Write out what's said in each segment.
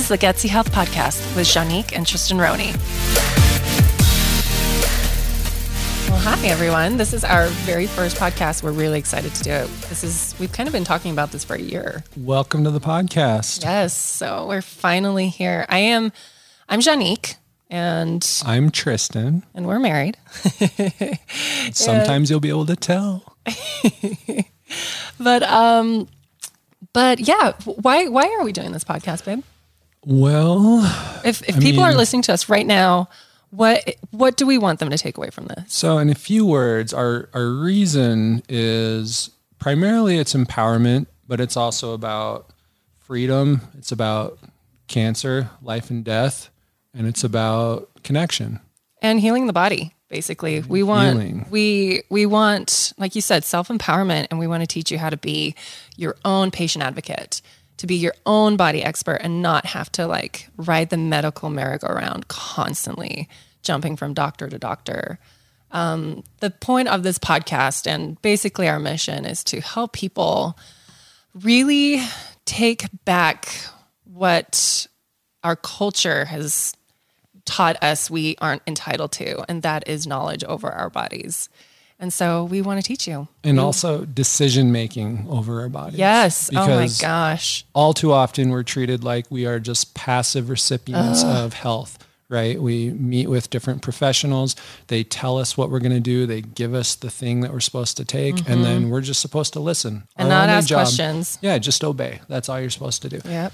This is the Getsy Health Podcast with Janique and Tristan Roney. Well, hi everyone. This is our very first podcast. We're really excited to do it. This is we've kind of been talking about this for a year. Welcome to the podcast. Yes, so we're finally here. I am I'm Janique and I'm Tristan. and we're married. Sometimes you'll be able to tell. But um but yeah, why why are we doing this podcast, babe? Well, If if people are listening to us right now, what what do we want them to take away from this? so in a few words, our our reason is primarily it's empowerment, but it's also about freedom. It's about cancer, life and death, and it's about connection. and healing the body basically we want Healing. we we want like you said self-empowerment and we want to teach you how to be your own patient advocate to be your own body expert and not have to like ride the medical merry-go-round constantly jumping from doctor to doctor um, the point of this podcast and basically our mission is to help people really take back what our culture has taught us we aren't entitled to, and that is knowledge over our bodies. And so we want to teach you. And also decision making over our bodies. Yes. oh my gosh. all too often we're treated like we are just passive recipients of health right we meet with different professionals they tell us what we're going to do they give us the thing that we're supposed to take and then we're just supposed to listen Mm-hmm. And Our not ask questions. yeah just obey that's all you're supposed to do Yep.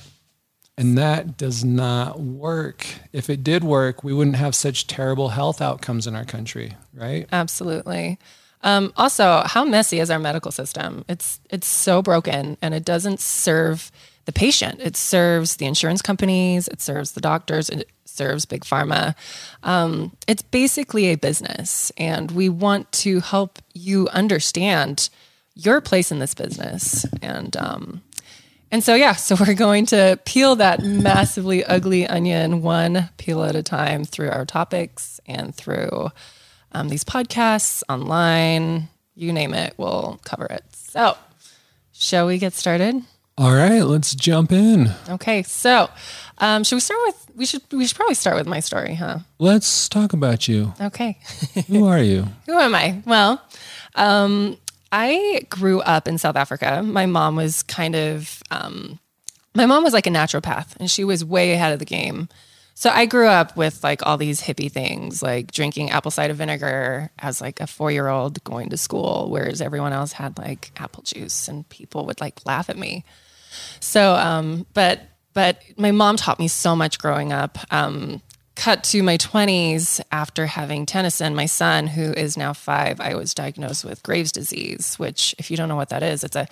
And that does not work if it did work we wouldn't have such terrible health outcomes in our country right Absolutely. Um, also, how messy is our medical system? It's it's so broken, and it doesn't serve the patient. It serves the insurance companies. It serves the doctors. It serves big pharma. Um, it's basically a business, and we want to help you understand your place in this business. And um, and so yeah, so we're going to peel that massively ugly onion one peel at a time through our topics and through um, these podcasts, online, you name it, we'll cover it. So, shall we get started? all right let's jump in Okay, so um, should we start with? We should we should probably start with my story, huh? let's talk about you Okay, who are you who am I? Well, um, I grew up in South Africa. My mom was kind of um, my mom was like a naturopath, and she was way ahead of the game. So I grew up with like all these hippie things, like drinking apple cider vinegar as like a four year old going to school, whereas everyone else had like apple juice, and people would like laugh at me. So, um, but but my mom taught me so much growing up. Um, cut to my twenties after having Tennyson, my son, who is now five. I was diagnosed with Graves' disease, which, if you don't know what that is, it's a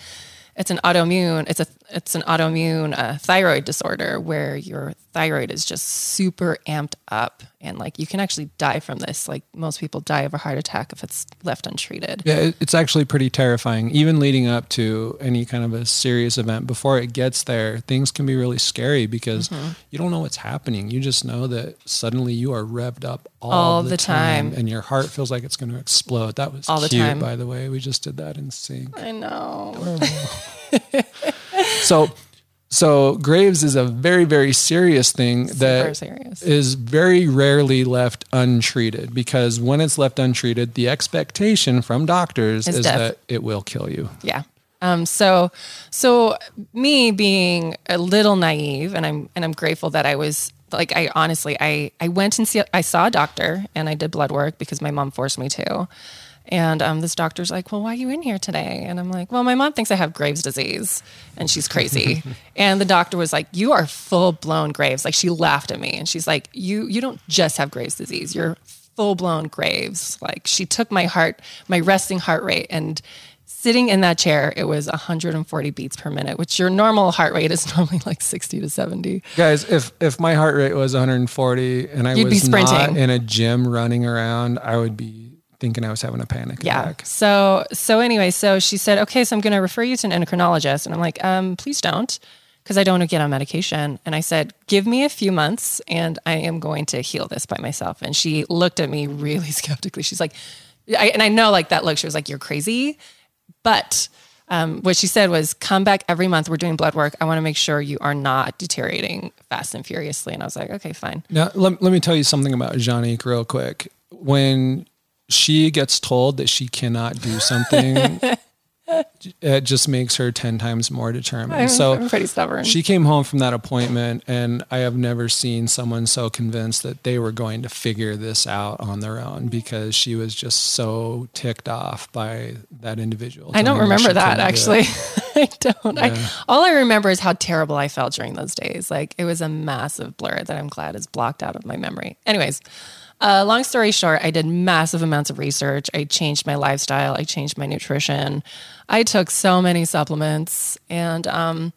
it's an autoimmune it's a it's an autoimmune uh, thyroid disorder where your thyroid is just super amped up and like you can actually die from this like most people die of a heart attack if it's left untreated Yeah, it's actually pretty terrifying. Even leading up to any kind of a serious event, before it gets there, things can be really scary because Mm-hmm. you don't know what's happening. You just know that suddenly you are revved up all, All the, the time, time. and your heart feels like it's going to explode. That was All the time. by the way. We just did that in sync. i know So, so Graves is a very, very serious thing that serious. is very rarely left untreated because when it's left untreated, the expectation from doctors Is is death. that it will kill you. Yeah. Um, so, so me being a little naive, and I'm and I'm grateful that I was like I honestly I I went and see I saw a doctor and I did blood work because my mom forced me to. And um, this doctor's like, "Well, why are you in here today?" And I'm like, "Well, my mom thinks I have Graves' disease, and she's crazy." and the doctor was like, "You are full blown Graves." Like she laughed at me, and she's like, "You you don't just have Graves' disease. You're full blown Graves." Like she took my heart, my resting heart rate, and sitting in that chair, it was 140 beats per minute, which your normal heart rate is normally like 60 to 70. Guys, if if my heart rate was 140 and I You'd be was not in a gym running around, I would be thinking I was having a panic Yeah. attack. So so anyway, so she said, okay, so I'm going to refer you to an endocrinologist, and I'm like, um, please don't, because I don't want to get on medication. And I said, give me a few months, and I am going to heal this by myself. And she looked at me really skeptically. She's like, I, and I know like that look. She was like, you're crazy, but um, what she said was, "Come back every month. We're doing blood work. I want to make sure you are not deteriorating fast and furiously." And I was like, "Okay, fine." Now, let, let me tell you something about Janique real quick. When she gets told that she cannot do something, it just makes her 10 times more determined. I'm, so I'm pretty stubborn. she came home from that appointment, and I have never seen someone so convinced that they were going to figure this out on their own because she was just so ticked off by that individual. I don't telling her she remember that couldn't do it. actually. I don't. I, all I remember is how terrible I felt during those days. Like it was a massive blur that I'm glad is blocked out of my memory. Anyways, uh, long story short, I did massive amounts of research. I changed my lifestyle. I changed my nutrition. I took so many supplements, and um,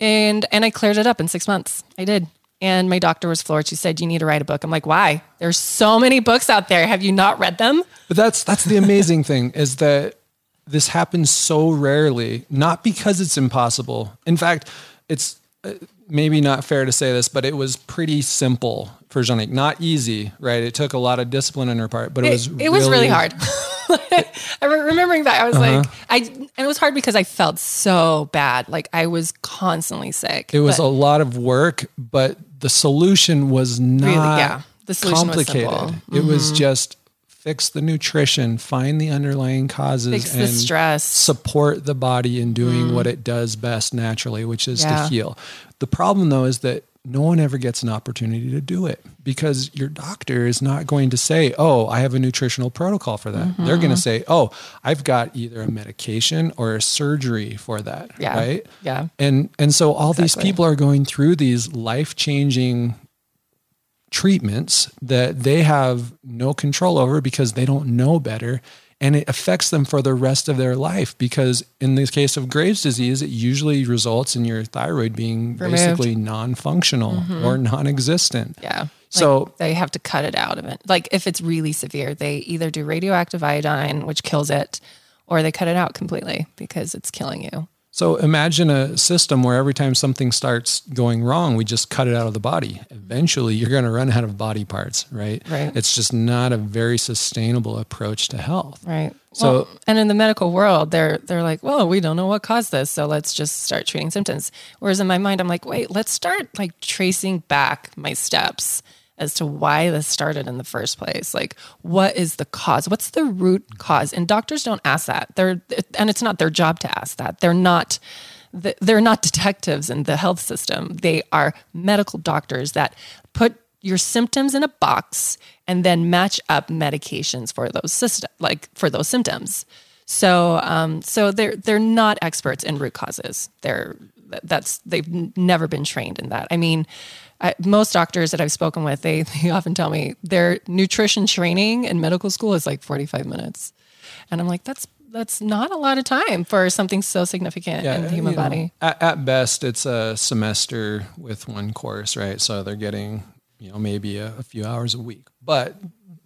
and and I cleared it up in six months. I did. And my doctor was floored. She said, "You need to write a book." I'm like, "Why? There's so many books out there. Have you not read them?" But that's that's the amazing thing is that this happens so rarely, not because it's impossible. In fact, it's maybe not fair to say this, but it was pretty simple for Janique. Not easy, right? It took a lot of discipline on her part, but it, was it was really hard. I re- remembering that I was Uh-huh. like, I and it was hard because I felt so bad. Like I was constantly sick. It was a lot of work, but the solution was not yeah. The solution complicated. simple. Mm-hmm. It was just fix the nutrition, find the underlying causes, Fix the and stress. Mm. support the body in doing what it does best naturally, which is Yeah. to heal. The problem though is that no one ever gets an opportunity to do it because your doctor is not going to say, Oh, I have a nutritional protocol for that. They're Mm-hmm. going to say, Oh, I've got either a medication or a surgery for that. Yeah. Right. Yeah. And and so all these people are going through these life-changing treatments that they have no control over because they don't know better and it affects them for the rest of their life because in the case of Graves disease it usually results in your thyroid being Removed. Mm-hmm. basically non-functional or non-existent. Yeah. So- Like, they have to cut it out of it. Like if it's really severe, they either do radioactive iodine, which kills it, or they cut it out completely because it's killing you. So imagine a system where every time something starts going wrong, we just cut it out of the body. Eventually, you're going to run out of body parts, right? Right. It's just not a very sustainable approach to health. Right. So- Well, and in the medical world, they're they're like, well, we don't know what caused this, so let's just start treating symptoms. Whereas in my mind, I'm like, wait, let's start like tracing back my steps as to why this started in the first place. Like, what is the cause? What's the root cause? And doctors don't ask that. They're and it's not their job to ask that. They're not they're not detectives in the health system. They are medical doctors that put your symptoms in a box and then match up medications for those system like for those symptoms. So um, so they're they're not experts in root causes. They're that's they've never been trained in that. I mean, I, most doctors that I've spoken with, they they often tell me their nutrition training in medical school is like forty five minutes, and I'm like, that's that's not a lot of time for something so significant in the human you know, body. At, at best, it's a semester with one course, right? So they're getting, you know, maybe a, a few hours a week. But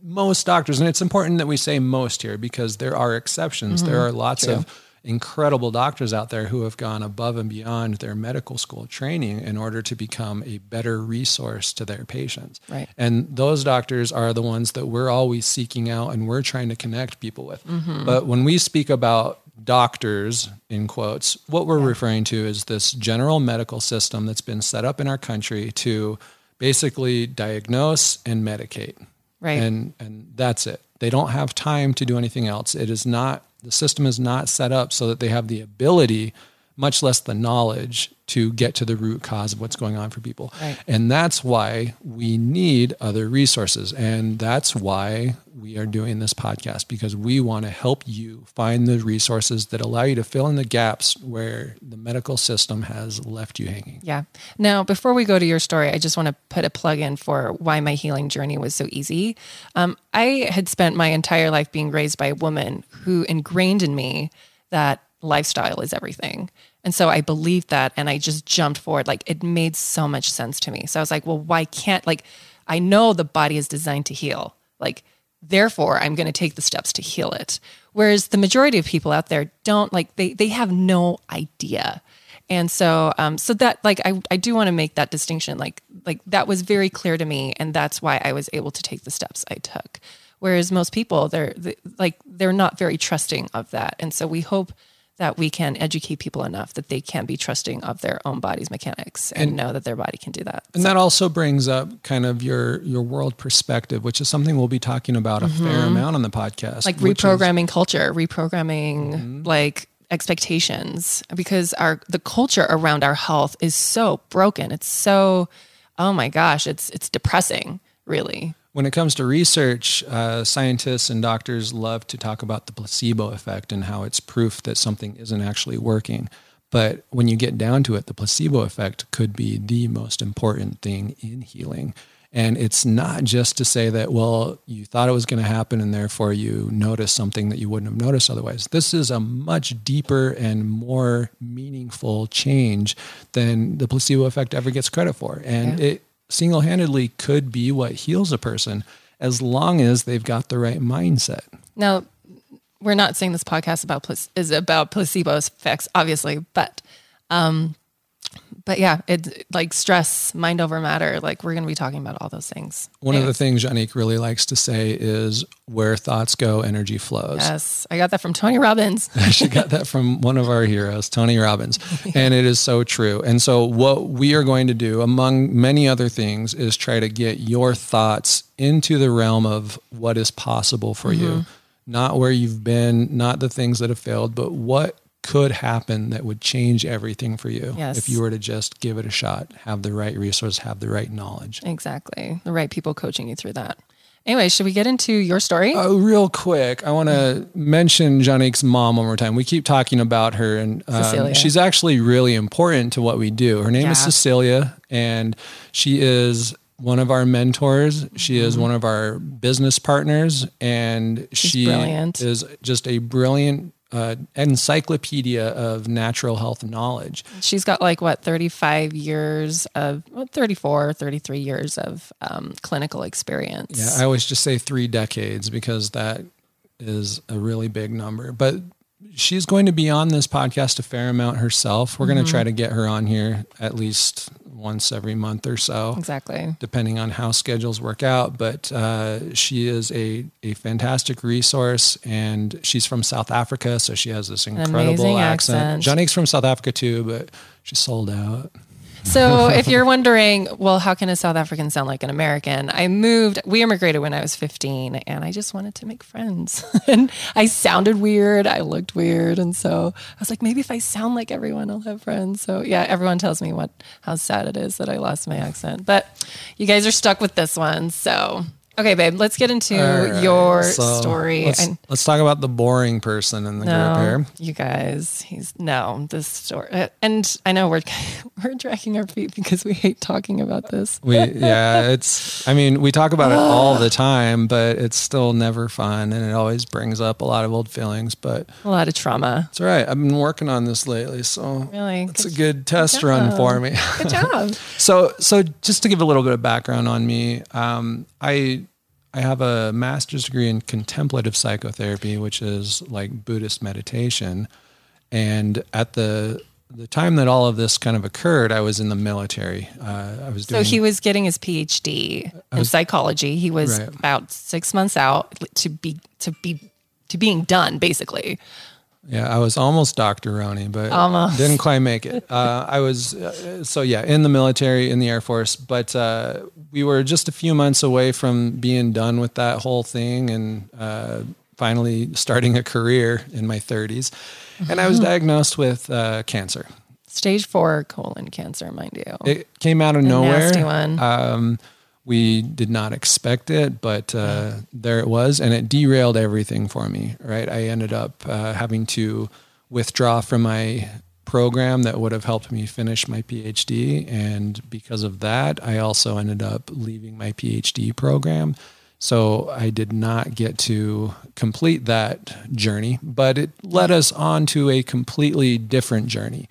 most doctors, and it's important that we say most here because there are exceptions. Mm-hmm. There are lots of incredible doctors out there who have gone above and beyond their medical school training in order to become a better resource to their patients. Right. And those doctors are the ones that we're always seeking out and we're trying to connect people with. Mm-hmm. But when we speak about doctors, in quotes, what we're referring to is this general medical system that's been set up in our country to basically diagnose and medicate. Right. And and that's it. They don't have time to do anything else. It is not the system is not set up so that they have the ability, much less the knowledge, to get to the root cause of what's going on for people. Right. And that's why we need other resources. And that's why we are doing this podcast because we want to help you find the resources that allow you to fill in the gaps where the medical system has left you hanging. Yeah. Now, before we go to your story, I just want to put a plug in for why my healing journey was so easy. Um, I had spent my entire life being raised by a woman who ingrained in me that lifestyle is everything. And so I believed that and I just jumped forward. Like it made so much sense to me. So I was like, well, why can't, like, I know the body is designed to heal. Like, therefore, I'm going to take the steps to heal it. Whereas the majority of people out there don't, like, they, they have no idea. And so, um, so that like I, I do want to make that distinction. Like, like that was very clear to me, and that's why I was able to take the steps I took. Whereas most people, they're they, like they're not very trusting of that, and so we hope that we can educate people enough that they can be trusting of their own body's mechanics and, know that their body can do that. And that also brings up kind of your your world perspective, which is something we'll be talking about a mm-hmm. fair amount on the podcast. like which is- reprogramming culture, reprogramming mm-hmm. like expectations because our the culture around our health is so broken. It's so oh my gosh, it's it's depressing, really. When it comes to research, uh, scientists and doctors love to talk about the placebo effect and how it's proof that something isn't actually working. But when you get down to it, the placebo effect could be the most important thing in healing. And it's not just to say that, well, you thought it was going to happen and therefore you noticed something that you wouldn't have noticed otherwise. This is a much deeper and more meaningful change than the placebo effect ever gets credit for. And it single handedly could be what heals a person as long as they've got the right mindset. Now, we're not saying this podcast about is about placebo effects, obviously, but um, but yeah, it's like stress, mind over matter. Like we're going to be talking about all those things. One of the things Janique really likes to say is where thoughts go, energy flows. Yes, I got that from Tony Robbins. she got that from one of our heroes, Tony Robbins. And it is so true. And so, what we are going to do, among many other things, is try to get your thoughts into the realm of what is possible for you, mm-hmm. not where you've been, not the things that have failed, but what could happen that would change everything for you Yes. if you were to just give it a shot, have the right resource, have the right knowledge. exactly, the right people coaching you through that. Anyway, should we get into your story? Oh, real quick, I want to mention Janique's mom one more time. We keep talking about her, and um, she's actually really important to what we do. Her name is Cecilia, and she is one of our mentors. She is Mm-hmm. one of our business partners, and she brilliant. is just a brilliant uh, encyclopedia of natural health knowledge. She's got like what 35 years of well, 34, 33 years of um, clinical experience. Yeah, I always just say three decades because that is a really big number. But she's going to be on this podcast a fair amount herself. We're going to try to get her on here at least once every month or so, exactly. depending on how schedules work out. But uh, she is a, a fantastic resource and she's from South Africa. So she has this incredible accent. accent. Janique's from South Africa too, but she's sold out. So if you're wondering, well, how can a South African sound like an American? I moved, we immigrated when I was 15 and I just wanted to make friends. and I sounded weird. I looked weird. And so I was like, maybe if I sound like everyone, I'll have friends. So yeah, everyone tells me what, how sad it is that I lost my accent, but you guys are stuck with this one. So, okay, babe, let's get into right, your so story. Let's, And- let's talk about the boring person in the group here. you guys, he's no this story, uh, and I know we're we're dragging our feet because we hate talking about this. We yeah, it's I mean, we talk about it all the time, but it's still never fun and it always brings up a lot of old feelings, but A lot of trauma. it's all right. I've been working on this lately, so Really, it's a good, good test run for me. good job. so so just to give a little bit of background on me, um, I I have a master's degree in contemplative psychotherapy, which is like Buddhist meditation. And at the the time that all of this kind of occurred, I was in the military. Uh, I was So he was getting his PhD in psychology. He was Right. about six months out to be to be to being done, basically. Yeah, I was almost Dr. Roney, but Almost. didn't quite make it. Uh, I was, uh, so yeah, in the military, in the Air Force, but uh, we were just a few months away from being done with that whole thing and uh, finally starting a career in my 30s. And I was diagnosed with uh, cancer. Stage four colon cancer, mind you. It came out of nowhere. nasty one. Um, we did not expect it, but uh, there it was, and it derailed everything for me. Right, I ended up uh, having to withdraw from my program that would have helped me finish my PhD, and because of that, I also ended up leaving my PhD program. So I did not get to complete that journey, but it led us on to a completely different journey.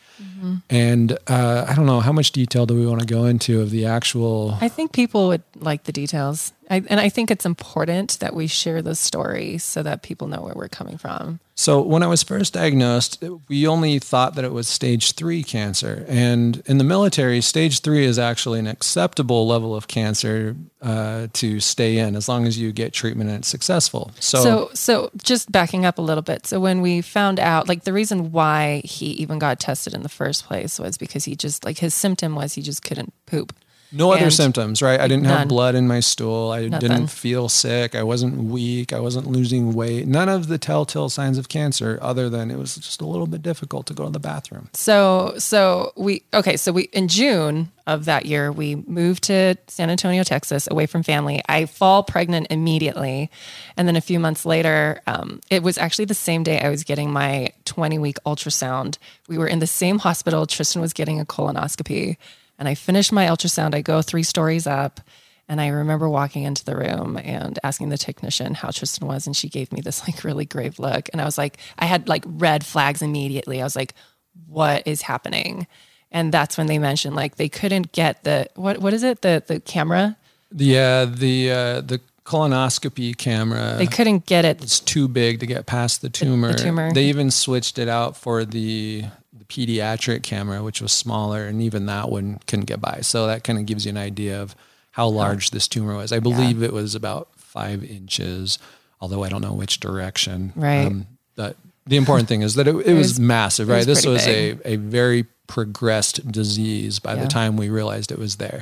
And uh, I don't know how much detail do we want to go into of the actual I think people would like the details. I, and I think it's important that we share the story so that people know where we're coming from. So when I was first diagnosed, we only thought that it was stage three cancer, and in the military, stage three is actually an acceptable level of cancer uh, to stay in as long as you get treatment and it's successful. So, So, so just backing up a little bit. So when we found out, like the reason why he even got tested in the first place was because he just like his symptom was he just couldn't poop. No other symptoms, right? I didn't have blood in my stool. I Nothing. didn't feel sick. I wasn't weak. I wasn't losing weight. None of the telltale signs of cancer, other than it was just a little bit difficult to go to the bathroom. So, so we okay. So we in June of that year we moved to San Antonio, Texas, away from family. I fall pregnant immediately, and then a few months later, um, it was actually the same day I was getting my 20 week ultrasound. We were in the same hospital. Tristan was getting a colonoscopy, and I finished my ultrasound. I go three stories up. And I remember walking into the room and asking the technician how Tristan was, and she gave me this like really grave look. And I was like, I had like red flags immediately. I was like, what is happening? And that's when they mentioned like they couldn't get the what what is it the the camera Yeah, the uh, the colonoscopy camera. they couldn't get it it's too big to get past the tumor. tumor. They even switched it out for the, the pediatric camera, which was smaller, and even that one couldn't get by. So that kind of gives you an idea of how large this tumor was. I believe it was about five inches, although I don't know which direction. Um, Right. but the important thing is that it, it, was, was- massive, right? was this was big. a, a very progressed disease by Yeah. the time we realized it was there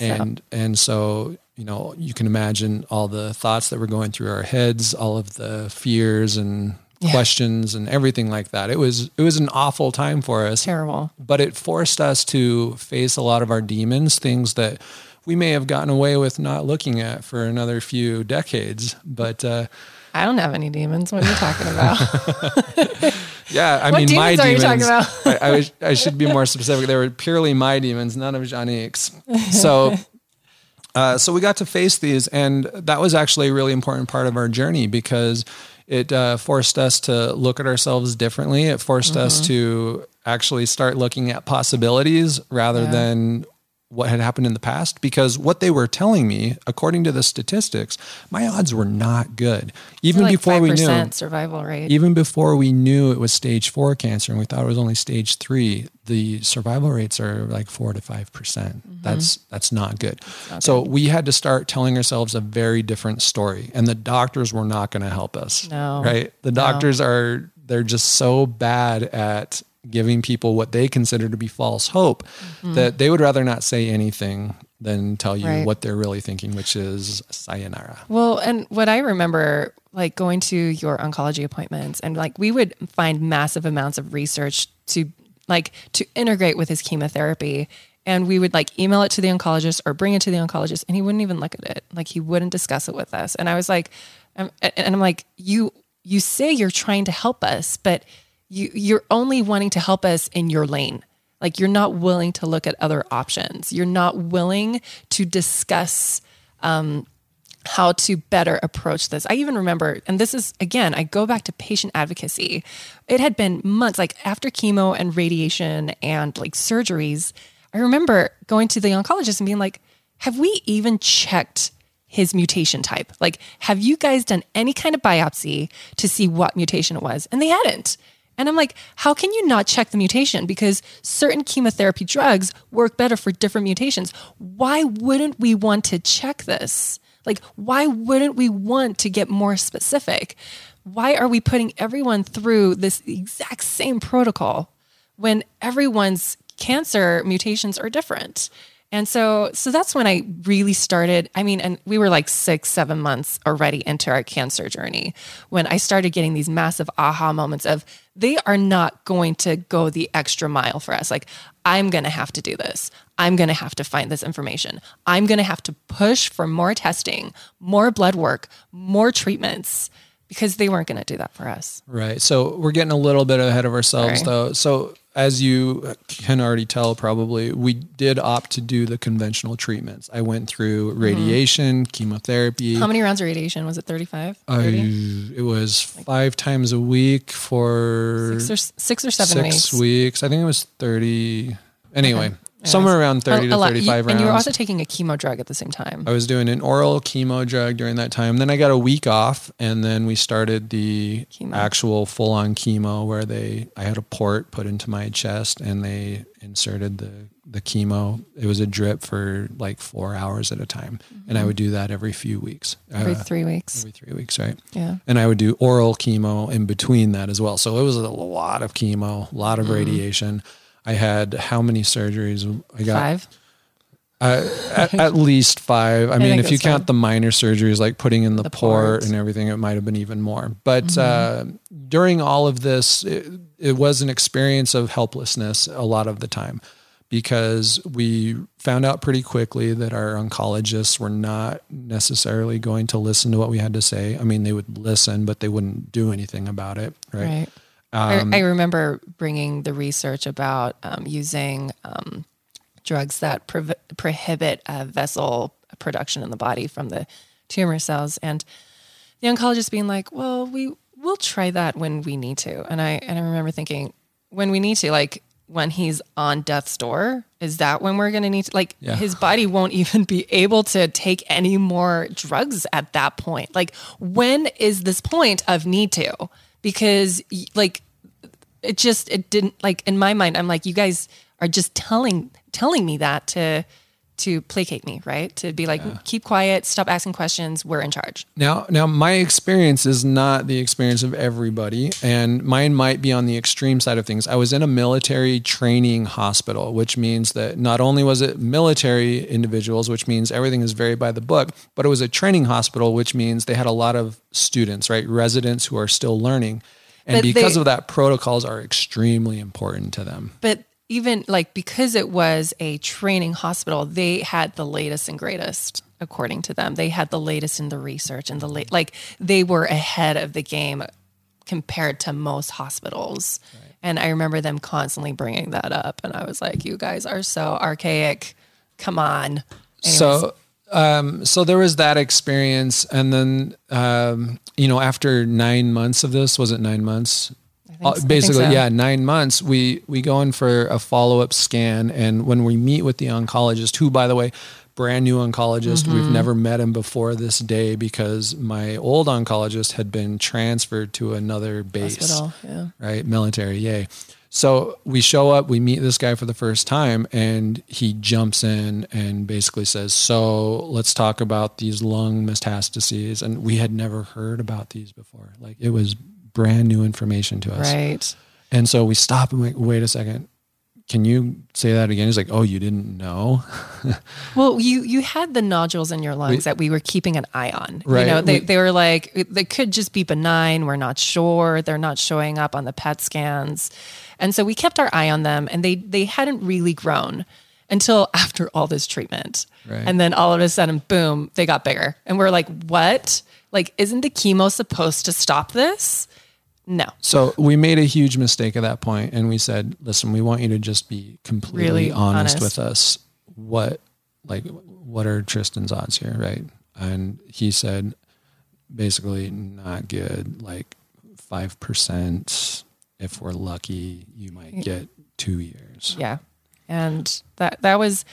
and and so you know you can imagine all the thoughts that were going through our heads all of the fears and questions and everything like that it was it was an awful time for us terrible. but it forced us to face a lot of our demons things that we may have gotten away with not looking at for another few decades but uh I don't have any demons. What are you talking about? yeah i mean my demons are you talking about? I, I, wish, I should be more specific they were purely my demons none of Janique's so Uh, so we got to face these, and that was actually a really important part of our journey because it uh, forced us to look at ourselves differently. It forced us Mm-hmm. to actually start looking at possibilities rather Yeah. than what had happened in the past. Because what they were telling me, according to the statistics, my odds were not good. Even like before we knew, survival rate. even before we knew it was stage four cancer and we thought it was only stage three, the survival rates are like four to five percent. Mm-hmm. That's that's not good. so we had to start telling ourselves a very different story, and the doctors were not going to help us. No. right? The doctors are they're just so bad at giving people what they consider to be false hope that they would rather not say anything than tell you Mm-hmm. Right. what they're really thinking, which is sayonara. Well, and what I remember, like going to your oncology appointments, and like we would find massive amounts of research to like to integrate with his chemotherapy. And we would like email it to the oncologist or bring it to the oncologist, and he wouldn't even look at it. Like he wouldn't discuss it with us. And I was like, um, and I'm like, you you say you're trying to help us, but you you're only wanting to help us in your lane. Like you're not willing to look at other options. You're not willing to discuss um, how to better approach this. I even remember, and this is again, I go back to patient advocacy. It had been months, like after chemo and radiation and like surgeries. I remember going to the oncologist and being like, have we even checked his mutation type? Like, have you guys done any kind of biopsy to see what mutation it was? And they hadn't. And I'm like, how can you not check the mutation? Because certain chemotherapy drugs work better for different mutations. Why wouldn't we want to check this? Like, why wouldn't we want to get more specific? Why are we putting everyone through this exact same protocol when everyone's cancer mutations are different? And so, so that's when I really started. I mean, and we were like six, seven months already into our cancer journey when I started getting these massive aha moments of they are not going to go the extra mile for us. Like, I'm going to have to do this. I'm going to have to find this information. I'm going to have to push for more testing, more blood work, more treatments because they weren't going to do that for us. Right. So we're getting a little bit ahead of ourselves Sorry. though. So as you can already tell, probably we did opt to do the conventional treatments. I went through radiation, chemotherapy. Mm-hmm. How many rounds of radiation? Was it 35? I, 30? it was five times a week for Six or, six or seven six weeks. weeks. I think it was 30. Anyway, somewhere around 30 A to lot. 35 You- rounds. And you were also taking a chemo drug at the same time. I was doing an oral chemo drug during that time. Then I got a week off, and then we started the Chemo. actual full on chemo where they I had a port put into my chest and they inserted the the chemo. It was a drip for like four hours at a time, and I would do that every few weeks. Mm-hmm. Every Uh, three weeks. every three weeks, right? Yeah. And I would do oral chemo in between that as well. So it was a lot of chemo, a lot of Mm-hmm. radiation. I had how many surgeries? I got Five. uh, at, at least five. I, mean, if you count the minor surgeries, like putting in the, The port port. and everything, it might have been even more. But Mm-hmm. uh, during all of this, it, it was an experience of helplessness a lot of the time because we found out pretty quickly that our oncologists were not necessarily going to listen to what we had to say. I mean, they would listen, but they wouldn't do anything about it. Right. Right. Um, I, I remember bringing the research about um, using um, drugs that prohibit uh, vessel production in the body from the tumor cells, and the oncologist being like, "Well, we will try that when we need to." And I and I remember thinking, when we need to, like when he's on death's door, is that when we're going to need to? Like Yeah. his body won't even be able to take any more drugs at that point. Like when is this point of need to? Because like it just it didn't like in my mind i'm like you guys are just telling telling me that to to placate me right? To be like keep quiet stop asking questions we're in charge. Now, now my experience is not the experience of everybody, and mine might be on the extreme side of things. I was in a military training hospital, which means that not only was it military individuals, which means everything is very by the book, but it was a training hospital, which means they had a lot of students, right, residents who are still learning, and But they- because of that, protocols are extremely important to them. but even like because it was a training hospital they had the latest and greatest according to them. They had the latest in the research and the late like they were ahead of the game compared to most hospitals. And i remember them constantly bringing that up and i was like you guys are so archaic. Come on. Anyways. So, um, so there was that experience, and then um, you know, after nine months of this, was it nine months? Uh, basically, so. yeah, nine months. We we go in for a follow up scan, and when we meet with the oncologist, who, by the way, brand new oncologist, we've Mm-hmm. never met him before this day because my old oncologist had been transferred to another base hospital yeah right? Military, yay. So we show up, we meet this guy for the first time, and he jumps in and basically says, So let's talk about these lung metastases. And we had never heard about these before. Like it was brand new information to us. right And so we stop and wait, wait a second. Can you say that again? He's like, Oh, you didn't know? Well, you you had the nodules in your lungs that we were keeping an eye on. Right. You know, they, We- they were like they could just be benign. We're not sure. They're not showing up on the PET scans, and so we kept our eye on them. And they they hadn't really grown until after all this treatment. Right. And then all of a sudden, boom, they got bigger. And we're like, what? Like, isn't the chemo supposed to stop this? No. So we made a huge mistake at that point, and we said, "Listen, we want you to just be completely Really honest, honest. with us. What, like, what are Tristan's odds here, right?" And he said, basically, not good. Like five percent. If we're lucky, you might get two years. Yeah. And that that was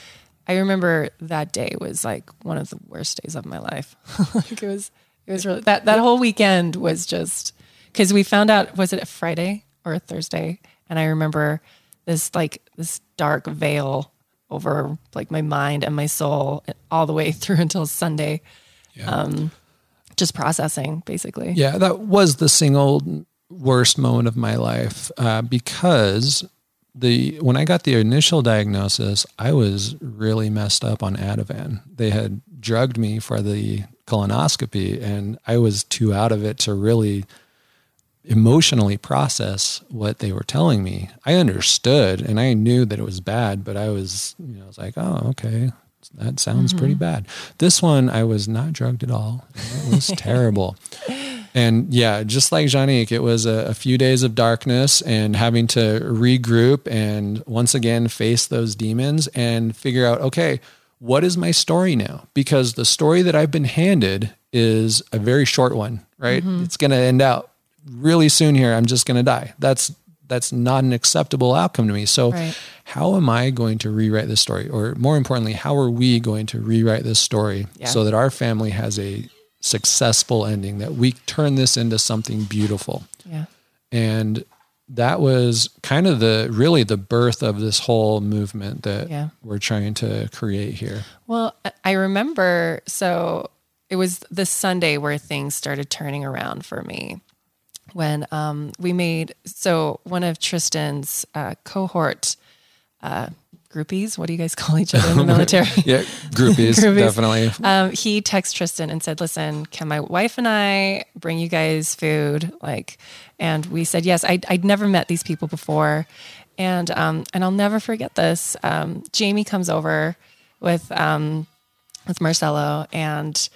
I remember that day was like one of the worst days of my life. like it was it was really that that whole weekend was just cuz we found out was it a Friday or a Thursday and I remember this like this dark veil over like my mind and my soul all the way through until Sunday. Um just processing basically. Yeah, that was the single worst moment of my life uh, because the when I got the initial diagnosis, I was really messed up on Ativan. They had drugged me for the colonoscopy, and I was too out of it to really emotionally process what they were telling me. I understood and I knew that it was bad, but I was, you know, I was like, oh, okay, that sounds pretty mm-hmm. bad. This one, I was not drugged at all. It was terrible. And yeah, just like Janique, it was a, a few days of darkness and having to regroup and once again face those demons and figure out, okay, what is my story now? Because the story that I've been handed is a very short one, right? Mm-hmm. It's going to end out really soon here. I'm just going to die. That's that's not an acceptable outcome to me. So Right. how am I going to rewrite this story? Or more importantly, how are we going to rewrite this story Yeah. so that our family has a successful ending, that we turn this into something beautiful? Yeah. And that was kind of the really the birth of this whole movement that Yeah. we're trying to create here. Well, I- I remember, so it was this Sunday where things started turning around for me when um, we made, so one of Tristan's uh, cohort uh, groupies, what do you guys call each other in the military? Yeah, groupies, Groupies. definitely. um, he texted Tristan and said, "Listen, can my wife and I bring you guys food?" Like, and we said yes. I, I'd never met these people before, and um, and I'll never forget this. Um, Jamie comes over with um, with Marcelo and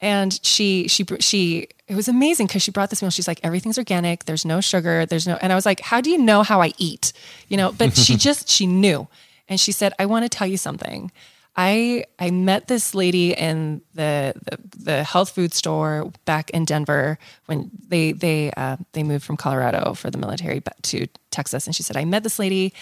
and she she she it was amazing because she brought this meal. She's like everything's organic. There's no sugar. There's no and i was like how do you know how i eat? You know but she just she knew. And she said i want to tell you something. I i met this lady in the the, the health food store back in denver when they they uh, they moved from colorado for the military to texas. And she said i met this lady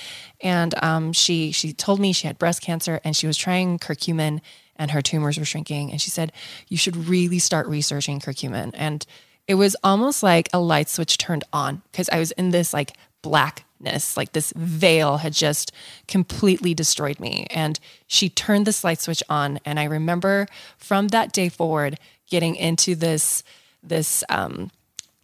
and um, she she told me she had breast cancer and she was trying curcumin and her tumors were shrinking. And she said, You should really start researching curcumin. And it was almost like a light switch turned on because I was in this like blackness, like this veil had just completely destroyed me. And she turned this light switch on. And I remember from that day forward getting into this, this, um,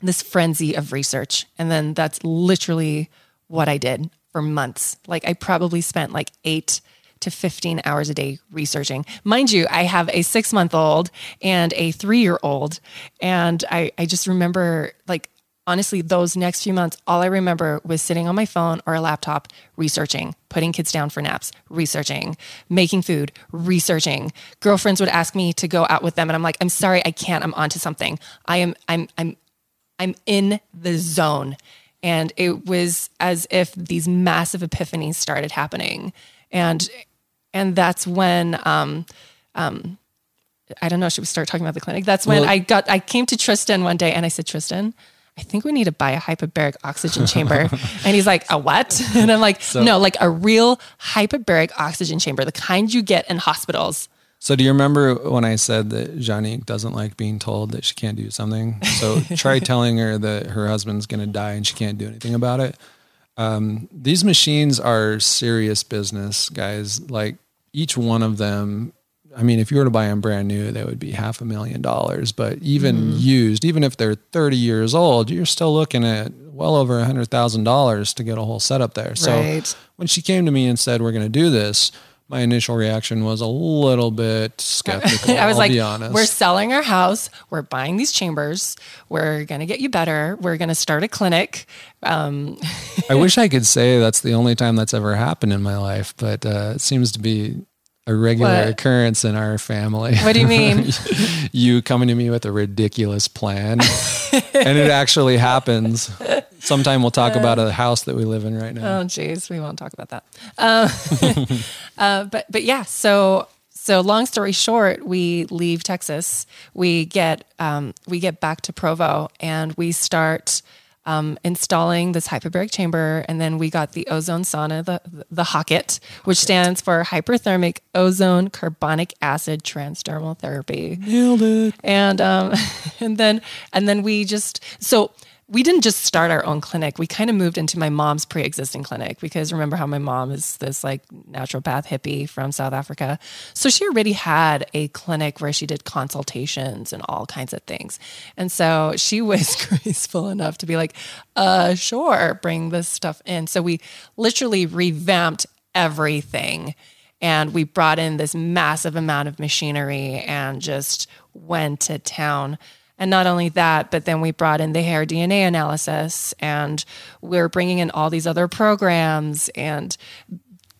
this frenzy of research. And then that's literally what I did for months. Like I probably spent like eight to 15 hours a day researching. Mind you, I have a six month old and a three year old. And I, I just remember, like, honestly, those next few months, all I remember was sitting on my phone or a laptop researching, putting kids down for naps, researching, making food, researching. Girlfriends would ask me to go out with them. And I'm like, I'm sorry, I can't. I'm onto something. I am, I'm, I'm, I'm in the zone. And it was as if these massive epiphanies started happening. And and that's when um, um, I don't know. Should we start talking about the clinic? That's when Well- I got. I came to Tristan one day and I said, Tristan, I think we need to buy a hyperbaric oxygen chamber. and he's like, a what? And I'm like, no, like a real hyperbaric oxygen chamber, the kind you get in hospitals. So do you remember when I said that Janique doesn't like being told that she can't do something? So try telling her that her husband's going to die and she can't do anything about it. Um, these machines are serious business, guys. Like each one of them, I mean, if you were to buy them brand new, they would be half a million dollars. But even mm-hmm. used, even if they're 30 years old, you're still looking at well over a hundred thousand dollars to get a whole setup there. So Right. when she came to me and said, we're going to do this, my initial reaction was a little bit skeptical. I was I'll like, be honest. we're selling our house. We're buying these chambers. We're going to get you better. We're going to start a clinic. Um, I wish I could say that's the only time that's ever happened in my life, but uh, it seems to be a regular What? occurrence in our family. what do you mean? you coming to me with a ridiculous plan, and it actually happens. Sometime we'll talk about a house that we live in right now. Oh, geez, we won't talk about that. Uh, uh, but but yeah, so so long story short, we leave Texas. We get um, we get back to Provo, and we start um, installing this hyperbaric chamber, and then we got the ozone sauna, the the HOCATT, which stands for hyperthermic ozone carbonic acid transdermal therapy Nailed it. and um, and then and then we just so we didn't just start our own clinic. We kind of moved into my mom's pre-existing clinic because remember how my mom is this like naturopath hippie from South Africa. So she already had a clinic where she did consultations and all kinds of things. And so she was graceful enough to be like, uh, sure, bring this stuff in. So we literally revamped everything and we brought in this massive amount of machinery and just went to town. And not only that, but then we brought in the hair DNA analysis and we're bringing in all these other programs and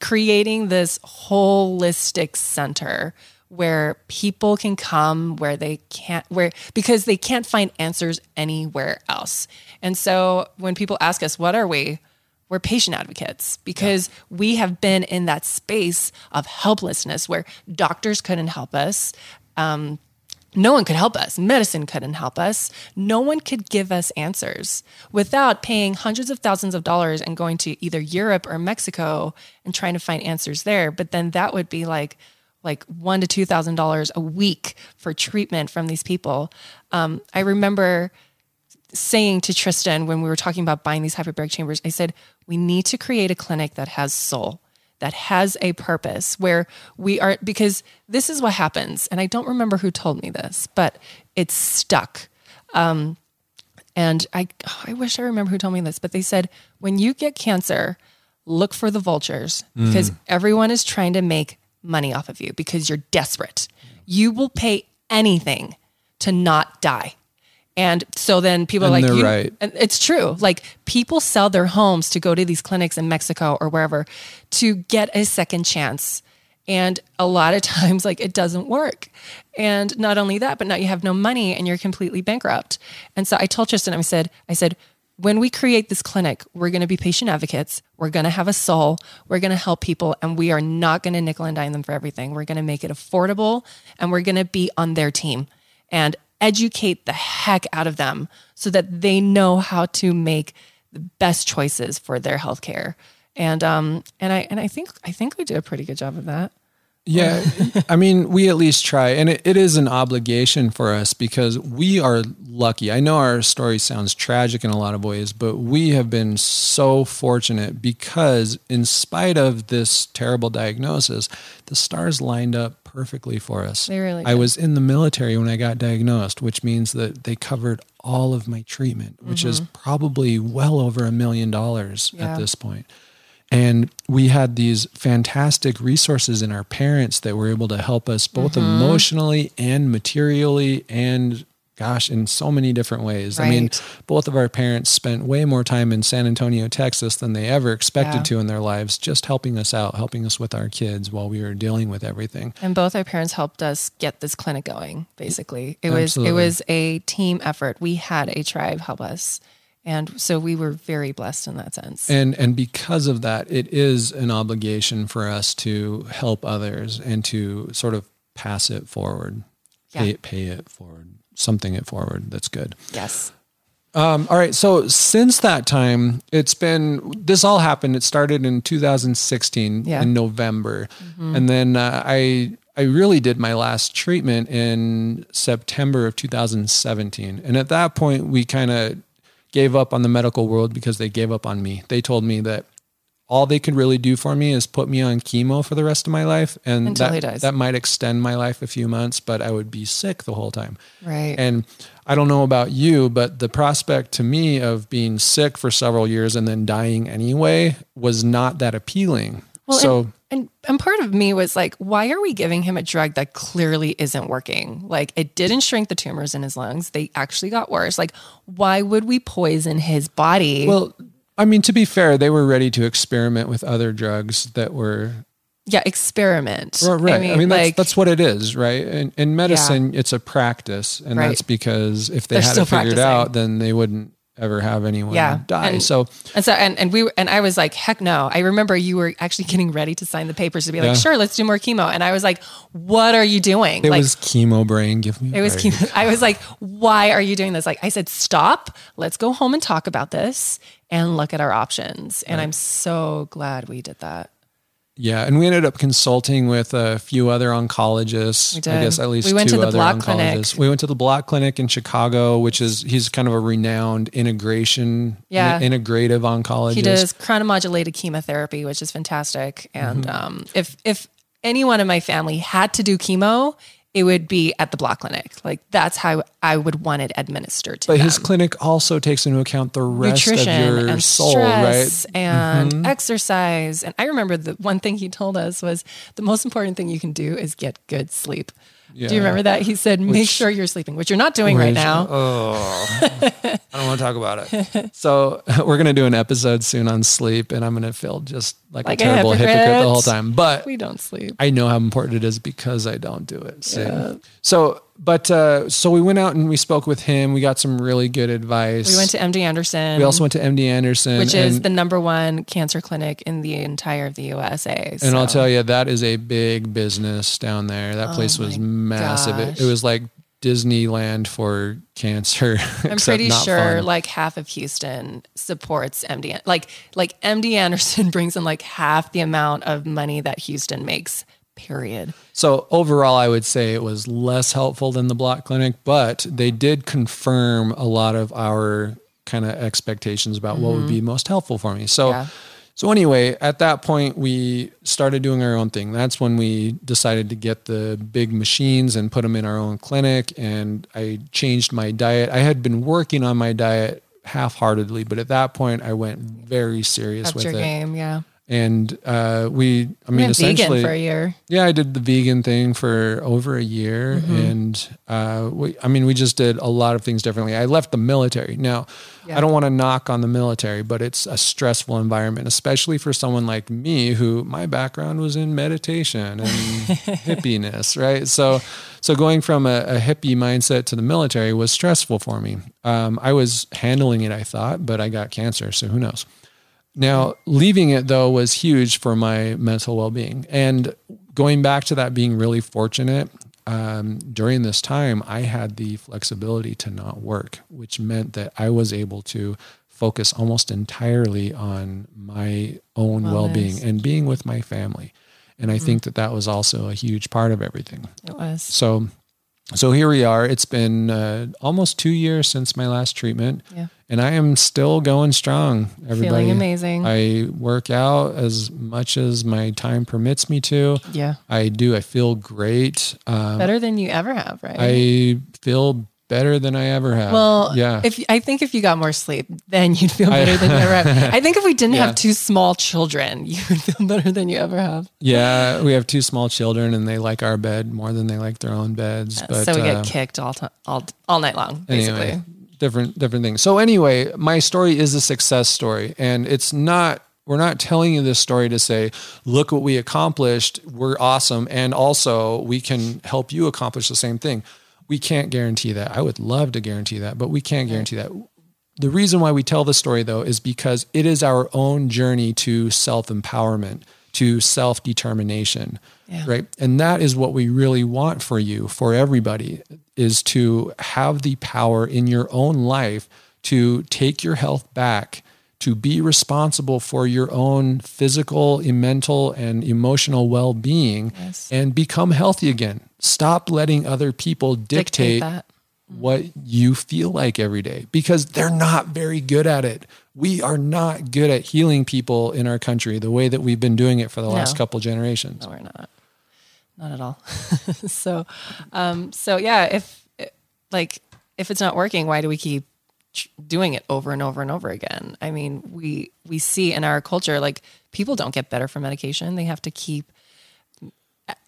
creating this holistic center where people can come where they can't where because they can't find answers anywhere else. And so when people ask us what are we? We're patient advocates because we have been in that space of helplessness where doctors couldn't help us. Um, no one could help us. Medicine couldn't help us. No one could give us answers without paying hundreds of thousands of dollars and going to either Europe or Mexico and trying to find answers there. But then that would be like like one to two thousand dollars a week for treatment from these people. Um, I remember saying to Tristan when we were talking about buying these hyperbaric chambers, I said, we need to create a clinic that has soul, that has a purpose where we are, because this is what happens. And I don't remember who told me this, but it's stuck. Um, and I, oh, I wish I remember who told me this, but they said, when you get cancer, look for the vultures because everyone is trying to make money off of you because you're desperate. You will pay anything to not die. And so then people And are like, right. and it's true. Like people sell their homes to go to these clinics in Mexico or wherever to get a second chance. And a lot of times, like it doesn't work. And not only that, but now you have no money and you're completely bankrupt. And so I told Tristan, I said, I said, when we create this clinic, we're going to be patient advocates. We're going to have a soul. We're going to help people, and we are not going to nickel and dime them for everything. We're going to make it affordable, and we're going to be on their team and educate the heck out of them so that they know how to make the best choices for their healthcare. And um and I and I think I think we did a pretty good job of that. Yeah, I mean, we at least try, and it, it is an obligation for us because we are lucky. I know our story sounds tragic in a lot of ways, but we have been so fortunate because, in spite of this terrible diagnosis, the stars lined up perfectly for us. They really I was in the military when I got diagnosed, which means that they covered all of my treatment, which is probably well over a million dollars Yeah. at this point. And we had these fantastic resources in our parents that were able to help us both Mm-hmm. emotionally and materially and gosh, in so many different ways. I mean, both of our parents spent way more time in San Antonio, Texas than they ever expected Yeah. to in their lives, just helping us out, helping us with our kids while we were dealing with everything. And both our parents helped us get this clinic going. Basically, it was it was a team effort. We had a tribe help us, and so we were very blessed in that sense. And and because of that, it is an obligation for us to help others and to sort of pass it forward, pay Yeah. it, pay it forward, something it forward. That's good. yes, Um, all right. So since that time, it's been this all happened. It started in 2016 Yeah. in November, and then uh, I I really did my last treatment in September of 2017. And at that point, we kind of gave up on the medical world because they gave up on me. They told me that all they could really do for me is put me on chemo for the rest of my life, and Until that, that might extend my life a few months, but I would be sick the whole time. right. And I don't know about you, but the prospect to me of being sick for several years and then dying anyway was not that appealing. Well, so and, and and part of me was like, why are we giving him a drug that clearly isn't working? Like, it didn't shrink the tumors in his lungs; they actually got worse. Like, why would we poison his body? well, I mean, to be fair, they were ready to experiment with other drugs that were yeah, experiment. right. I mean, that's, like, that's what it is, right? In, in medicine, it's a practice, and Right. that's because if they They're had it figured out, then they wouldn't ever have anyone Yeah, die. and- so And so, and, and we and I was like, heck no. I remember you were actually getting ready to sign the papers to be like, Yeah. sure, let's do more chemo. And I was like, what are you doing? it like, was chemo brain. Give me. it was chemo. I was like, why are you doing this? Like, I said, stop. Let's go home and talk about this and look at our options. And I'm so glad we did that. Yeah, and we ended up consulting with a few other oncologists. We did. I guess at least We went two to the other Block oncologists. Clinic. We went to the Block Clinic in Chicago, which is he's kind of a renowned integration, Yeah. integrative oncologist. He does chronomodulated chemotherapy, which is fantastic. And Mm-hmm. um, if if anyone in my family had to do chemo, it would be at the block clinic. Like that's how I would want it administered to But them. his clinic also takes into account the rest nutrition of your and soul, stress right? and Mm-hmm. exercise. And I remember the one thing he told us was the most important thing you can do is get good sleep. Do you remember that? He said, make sure you're sleeping, which you're not doing right now. Oh, I don't want to talk about it. So we're gonna do an episode soon on sleep, and I'm gonna feel just like, Like a a terrible hypocrite. the whole time. But we don't sleep. I know how important it is because I don't do it. So, so but uh, so we went out and we spoke with him. We got some really good advice. We went to MD Anderson. We also went to MD Anderson, which is the number one cancer clinic in the entire of the USA. and I'll tell you that is a big business down there. That place was Oh massive. It, it was like Disneyland for cancer. I'm pretty sure fun. like half of Houston supports MD. Like like MD Anderson brings in like half the amount of money that Houston makes. Period. So overall, I would say it was less helpful than the block clinic, but they did confirm a lot of our kind of expectations about mm-hmm. what would be mm-hmm. most helpful for me. So. Yeah so anyway, at that point, we started doing our own thing. That's when we decided to get the big machines and put them in our own clinic. And I changed my diet. I had been working on my diet half-heartedly, but at that point, I went very serious Upped with your it. game, yeah and uh, we i mean essentially for a year. Yeah i did the vegan thing for over a year mm-hmm. and uh, we, i mean we just did a lot of things differently. I left the military. Now yeah. i don't want to knock on the military but it's a stressful environment especially for someone like me who my background was in meditation and hippiness right? So so going from a, a, hippie mindset to the military was stressful for me. Um, i was handling it i thought but i got cancer so who knows now, leaving it though was huge for my mental well being. And going back to that being really fortunate, um, during this time, I had the flexibility to not work, which meant that I was able to focus almost entirely on my own well being and being with my family. And I mm-hmm. think that that was also a huge part of everything. It was. So, so here we are. It's been uh, almost two years since my last treatment. Yeah and I am still going strong. Everybody, feeling amazing. I work out as much as my time permits me to. Yeah, I do. I feel great. Um, better than you ever have, right? I feel better than I ever have. Well, yeah. If I think if you got more sleep, then you'd feel better I, than you ever have. I think if we didn't yeah. have two small children, you would feel better than you ever have. Yeah, we have two small children, and they like our bed more than they like their own beds. Yeah, but, so we uh, get kicked all t- all all night long, basically. Anyway, different different things. So anyway, my story is a success story, and it's not. We're not telling you this story to say, look what we accomplished. We're awesome, and also we can help you accomplish the same thing. We can't guarantee that. I would love to guarantee that, but we can't guarantee that. The reason why we tell the story though is because it is our own journey to self empowerment, to self determination yeah. right and that is what we really want for you for everybody is to have the power in your own life to take your health back to be responsible for your own physical mental and emotional well-being yes. and become healthy again stop letting other people dictate, dictate what you feel like every day because they're not very good at it we are not good at healing people in our country the way that we've been doing it for the no. last couple generations no we're not not at all. so, um, so yeah, if like if it's not working, why do we keep doing it over and over and over again? I mean, we we see in our culture like people don't get better from medication; they have to keep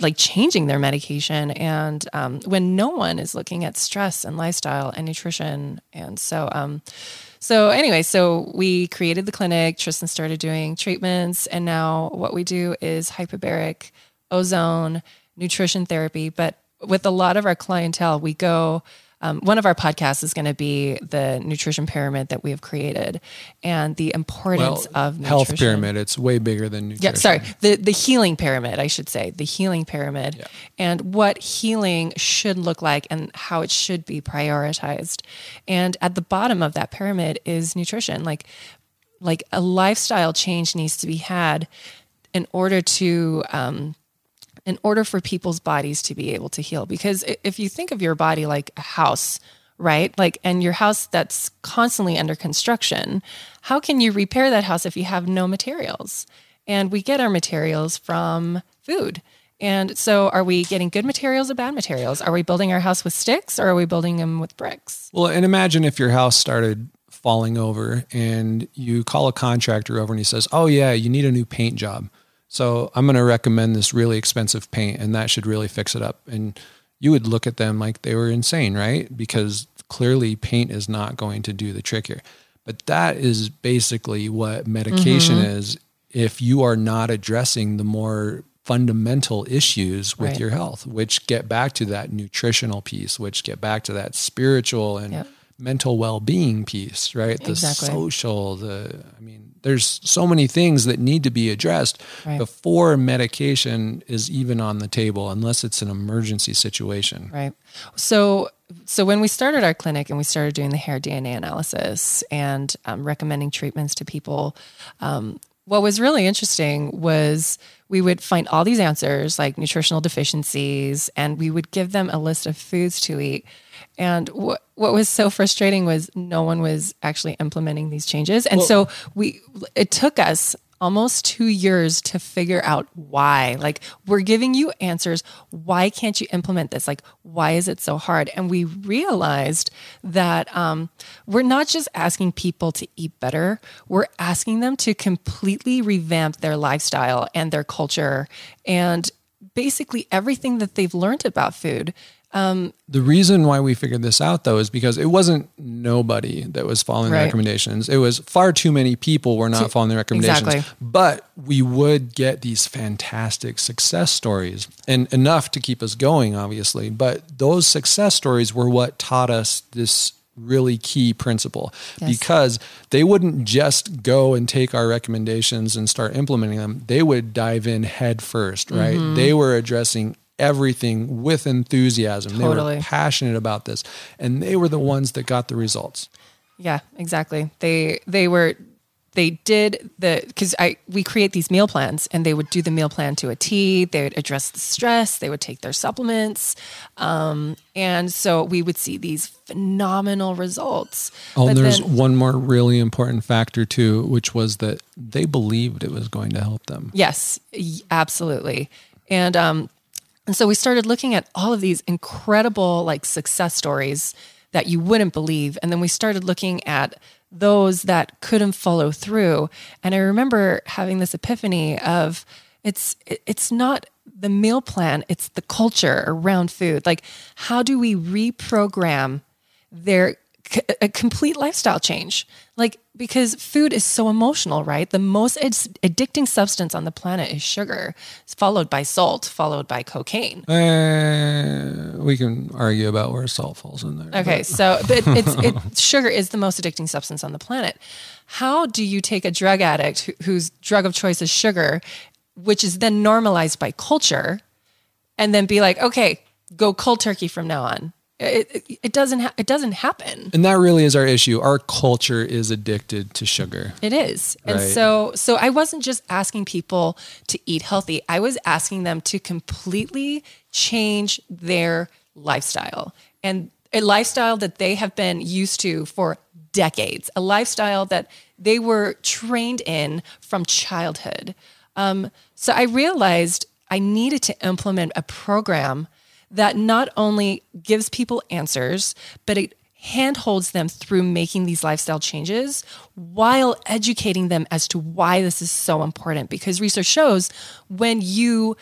like changing their medication and um, when no one is looking at stress and lifestyle and nutrition and so um, so anyway so we created the clinic tristan started doing treatments and now what we do is hyperbaric ozone, nutrition therapy. But with a lot of our clientele, we go. Um, one of our podcasts is going to be the nutrition pyramid that we have created and the importance well, of nutrition. health pyramid. It's way bigger than nutrition. Yeah, sorry, the the healing pyramid, I should say, the healing pyramid, yeah. and what healing should look like and how it should be prioritized. And at the bottom of that pyramid is nutrition. Like like a lifestyle change needs to be had in order to um, in order for people's bodies to be able to heal. Because if you think of your body like a house, right? Like, and your house that's constantly under construction, how can you repair that house if you have no materials? And we get our materials from food. And so, are we getting good materials or bad materials? Are we building our house with sticks or are we building them with bricks? Well, and imagine if your house started falling over and you call a contractor over and he says, Oh, yeah, you need a new paint job. So I'm going to recommend this really expensive paint and that should really fix it up. And you would look at them like they were insane, right? Because clearly paint is not going to do the trick here. But that is basically what medication mm-hmm. is if you are not addressing the more fundamental issues with right. your health, which get back to that nutritional piece, which get back to that spiritual and yep. mental well-being piece, right? The Exactly. social, the I mean, there's so many things that need to be addressed Right. before medication is even on the table unless it's an emergency situation. Right. So, so when we started our clinic and we started doing the hair DNA analysis and um, recommending treatments to people, um, what was really interesting was we would find all these answers like nutritional deficiencies, and we would give them a list of foods to eat. And what what was so frustrating was no one was actually implementing these changes, and so we it took us almost two years to figure out why. Like, we're giving you answers. Why can't you implement this? Like, why is it so hard? And we realized that um, we're not just asking people to eat better, we're asking them to completely revamp their lifestyle and their culture and basically everything that they've learned about food. The reason why we figured this out though is because it wasn't nobody that was following the recommendations. It was far too many people were not following the recommendations. Exactly. But we would get these fantastic success stories and enough to keep us going, obviously. But those success stories were what taught us this really key principle Yes. because they wouldn't just go and take our recommendations and start implementing them. They would dive in head first, right? Mm-hmm. They were addressing everything with enthusiasm. They were passionate about this and they were the ones that got the results. Yeah, exactly. They they were they did the because I we create these meal plans and they would do the meal plan to a T. They would address the stress. They would take their supplements, um, and so we would see these phenomenal results. Oh, and there's then- one more really important factor too, which was that they believed it was going to help them. Yes, absolutely. And um and so we started looking at all of these incredible like success stories that you wouldn't believe. And then we started looking at those that couldn't follow through. And I remember having this epiphany of it's it's not the meal plan, it's the culture around food. Like how do we reprogram their a complete lifestyle change? Like because food is so emotional right? The most ad- addicting substance on the planet is sugar followed by salt followed by cocaine. Uh, we can argue about where salt falls in there. okay so but it's it, sugar is the most addicting substance on the planet. How do you take a drug addict who, whose drug of choice is sugar which is then normalized by culture and then be like okay go cold turkey from now on it, it, it doesn't ha- it doesn't happen And that really is our issue. Our culture is addicted to sugar. It is. And Right. so so I wasn't just asking people to eat healthy. I was asking them to completely change their lifestyle and a lifestyle that they have been used to for decades, a lifestyle that they were trained in from childhood. Um, so I realized I needed to implement a program that not only gives people answers, but it handholds them through making these lifestyle changes while educating them as to why this is so important. Because research shows when you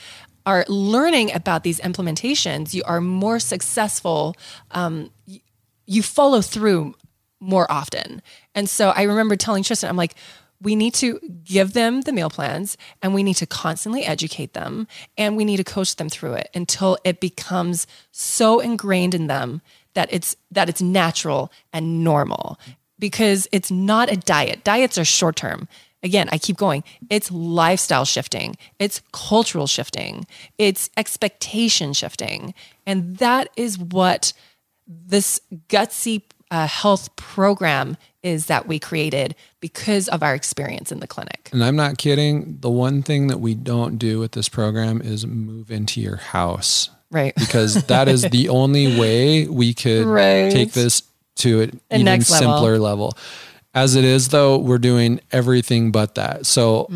are learning about these implementations, you are more successful. Um, you follow through more often. And so I remember telling Tristan, I'm like, we need to give them the meal plans and we need to constantly educate them and we need to coach them through it until it becomes so ingrained in them that it's that it's natural and normal. Because it's not a diet. Diets are short term again i keep going. It's lifestyle shifting. It's cultural shifting. It's expectation shifting. And that is what this gutsy uh, health program is that we created because of our experience in the clinic. And I'm not kidding. The one thing that we don't do with this program is move into your house Right. because that is the only way we could Right. take this to an even next level. simpler level. As it is, though, we're doing everything but that. So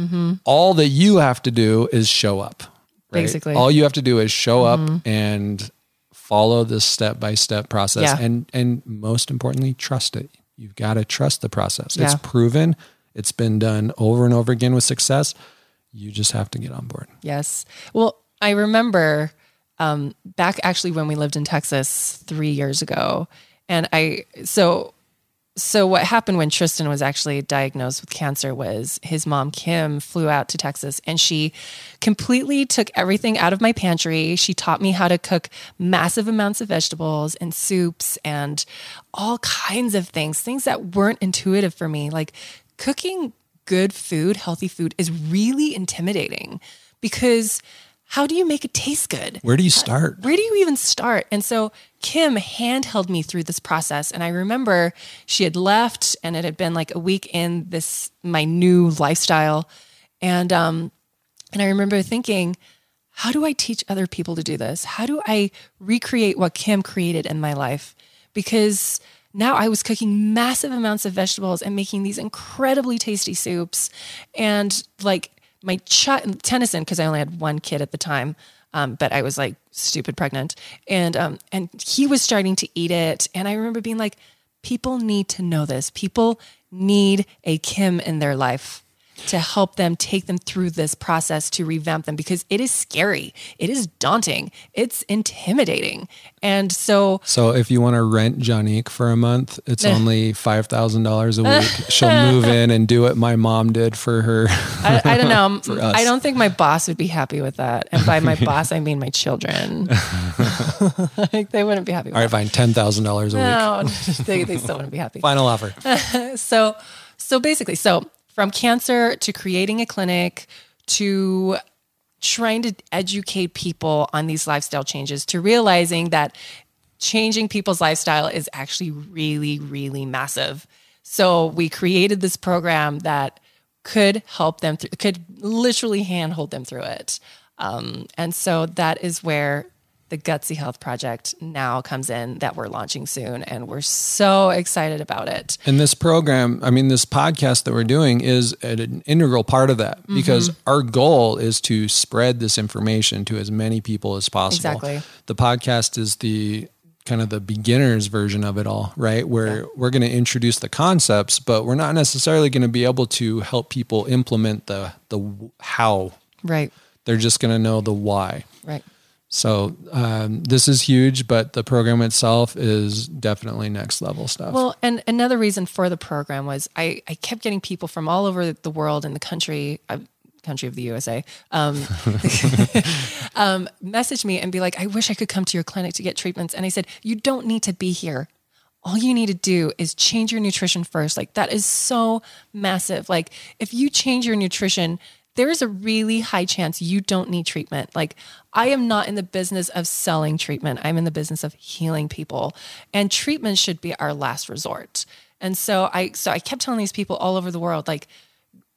all that you have to do is show up. right? Basically. all you have to do is show up and follow this step by step process, Yeah. and and most importantly, trust it. You've got to trust the process. It's proven. It's been done over and over again with success. You just have to get on board. Yes. Well, I remember um, back actually when we lived in Texas three years ago, and I so so what happened when Tristan was actually diagnosed with cancer was his mom Kim flew out to Texas and she completely took everything out of my pantry. She taught me how to cook massive amounts of vegetables and soups and all kinds of things, things that weren't intuitive for me. Like cooking good food, healthy food is really intimidating because how do you make it taste good? Where do you start? Where do you even start? And so Kim handheld me through this process. And I remember she had left and it had been like a week in this, my new lifestyle. And, um, and I remember thinking, how do I teach other people to do this? How do I recreate what Kim created in my life? Because now I was cooking massive amounts of vegetables and making these incredibly tasty soups. And like my child, Tennyson, because I only had one kid at the time, um, but I was like stupid pregnant, and um, and he was starting to eat it, and I remember being like, people need to know this. People need a Kim in their life to help them take them through this process to revamp them because it is scary. It is daunting. It's intimidating. And so So if you want to rent Janique for a month, it's only five thousand dollars a week. She'll move in and do what my mom did for her. I, I don't know. Um, I don't think my boss would be happy with that. And by my boss, I mean my children. like, they wouldn't be happy with All right, fine, ten thousand dollars a week. No, they, they still wouldn't be happy. Final offer. so so basically so from cancer to creating a clinic to trying to educate people on these lifestyle changes to realizing that changing people's lifestyle is actually really really massive. So we created this program that could help them through could literally handhold them through it. Um, and so that is where the Gutsy Health Project now comes in that we're launching soon. And we're so excited about it. And this program, I mean, this podcast that we're doing is an integral part of that because Mm-hmm. our goal is to spread this information to as many people as possible. Exactly. The podcast is the kind of the beginner's version of it all, right? Where we're going to introduce the concepts, but we're not necessarily going to be able to help people implement the the how. Right. They're just going to know the why. Right. So um, this is huge, but the program itself is definitely next level stuff. Well, and another reason for the program was I, I kept getting people from all over the world and the country, uh, country of the USA, um, um, message me and be like, I wish I could come to your clinic to get treatments. And I said, You don't need to be here. All you need to do is change your nutrition first. Like, that is so massive. Like, if you change your nutrition, there is a really high chance you don't need treatment. Like, I am not in the business of selling treatment, I'm in the business of healing people. And treatment should be our last resort. And so I so I kept telling these people all over the world, like,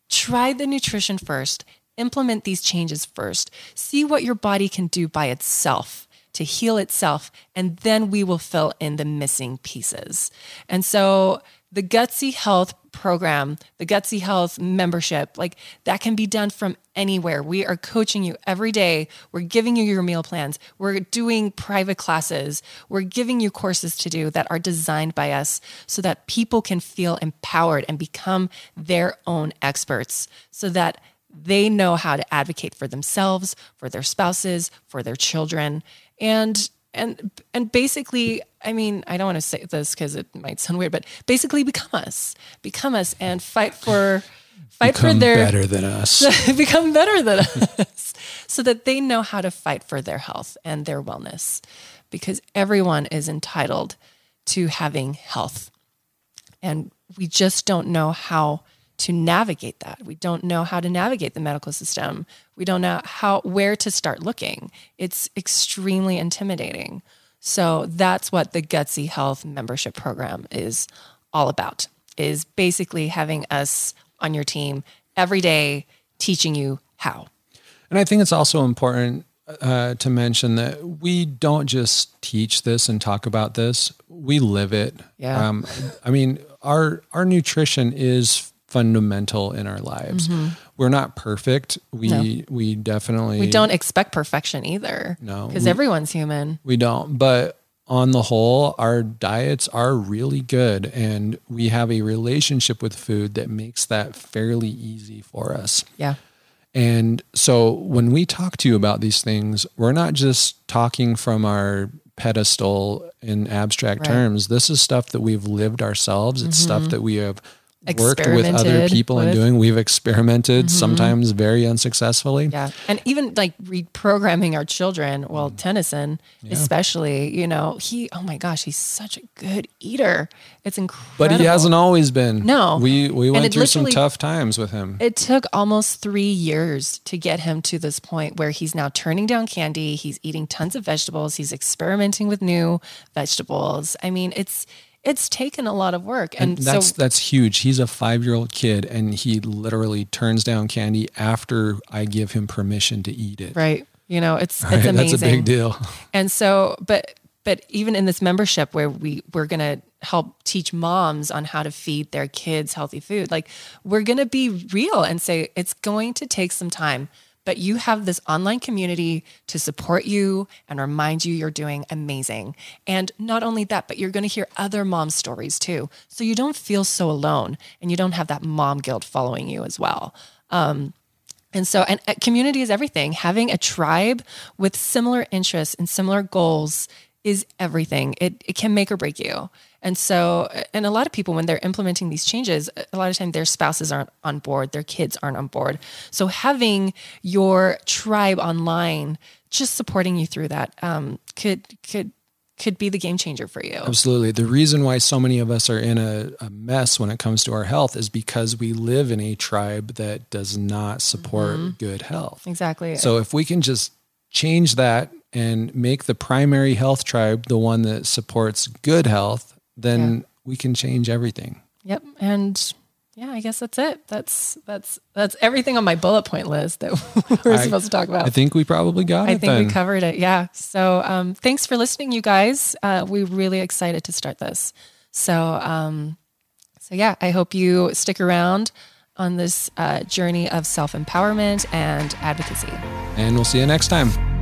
try the nutrition first, implement these changes first, see what your body can do by itself to heal itself, and then we will fill in the missing pieces. And so the Gutsy Health program, the Gutsy Health membership, like that can be done from anywhere. We are coaching you every day. We're giving you your meal plans. We're doing private classes. We're giving you courses to do that are designed by us so that people can feel empowered and become their own experts so that they know how to advocate for themselves, for their spouses, for their children. And and and basically, I mean, I don't want to say this because it might sound weird, but basically become us. Become us and fight for fight Become for their better than us. become better than us so that they know how to fight for their health and their wellness because everyone is entitled to having health and we just don't know how to navigate that. We don't know how to navigate the medical system. We don't know how where to start looking. It's extremely intimidating. So that's what the gutsy health membership program is all about is basically having us on your team every day teaching you how. And I think it's also important uh, to mention that we don't just teach this and talk about this; we live it. Yeah. Um, I mean, our our nutrition is fundamental in our lives. Mm-hmm. We're not perfect. We we definitely we don't expect perfection either No, because everyone's human We don't. But on the whole, our diets are really good, and we have a relationship with food that makes that fairly easy for us. yeah And so when we talk to you about these things, we're not just talking from our pedestal in abstract terms. This is stuff that we've lived ourselves. It's mm-hmm. stuff that we have worked with other people and doing. We've experimented sometimes very unsuccessfully. Yeah. And even like reprogramming our children, Mm. well, Tennyson, especially, you know, he, oh my gosh, he's such a good eater. It's incredible. But he hasn't always been. No. We we went through some tough times with him. It took almost three years to get him to this point where he's now turning down candy. He's eating tons of vegetables. He's experimenting with new vegetables. I mean, it's it's taken a lot of work, and, that's so that's huge. He's a five year old kid, and he literally turns down candy after I give him permission to eat it. right, you know, it's Right? it's amazing. That's a big deal. And so, but but even in this membership where we we're gonna help teach moms on how to feed their kids healthy food, like we're gonna be real and say it's going to take some time. But you have this online community to support you and remind you you're doing amazing. And not only that, but you're going to hear other mom stories too. So you don't feel so alone and you don't have that mom guilt following you as well. Um, and so, and uh, community is everything. Having a tribe with similar interests and similar goals is everything. It, it can make or break you. And so, and a lot of people, when they're implementing these changes, a lot of time their spouses aren't on board, their kids aren't on board. So, having your tribe online just supporting you through that um, could could could be the game changer for you. Absolutely. The reason why so many of us are in a, a mess when it comes to our health is because we live in a tribe that does not support Mm-hmm. good health. Exactly. So if we can just change that and make the primary health tribe the one that supports good health, then we can change everything. Yep. And yeah, I guess that's it. That's that's that's everything on my bullet point list that we're I- supposed to talk about. I think we probably got I it think then. we covered it. Yeah. So um, thanks for listening, you guys. Uh, we're really excited to start this. So um, so yeah, I hope you stick around on this uh, journey of self empowerment and advocacy. and we'll see you next time.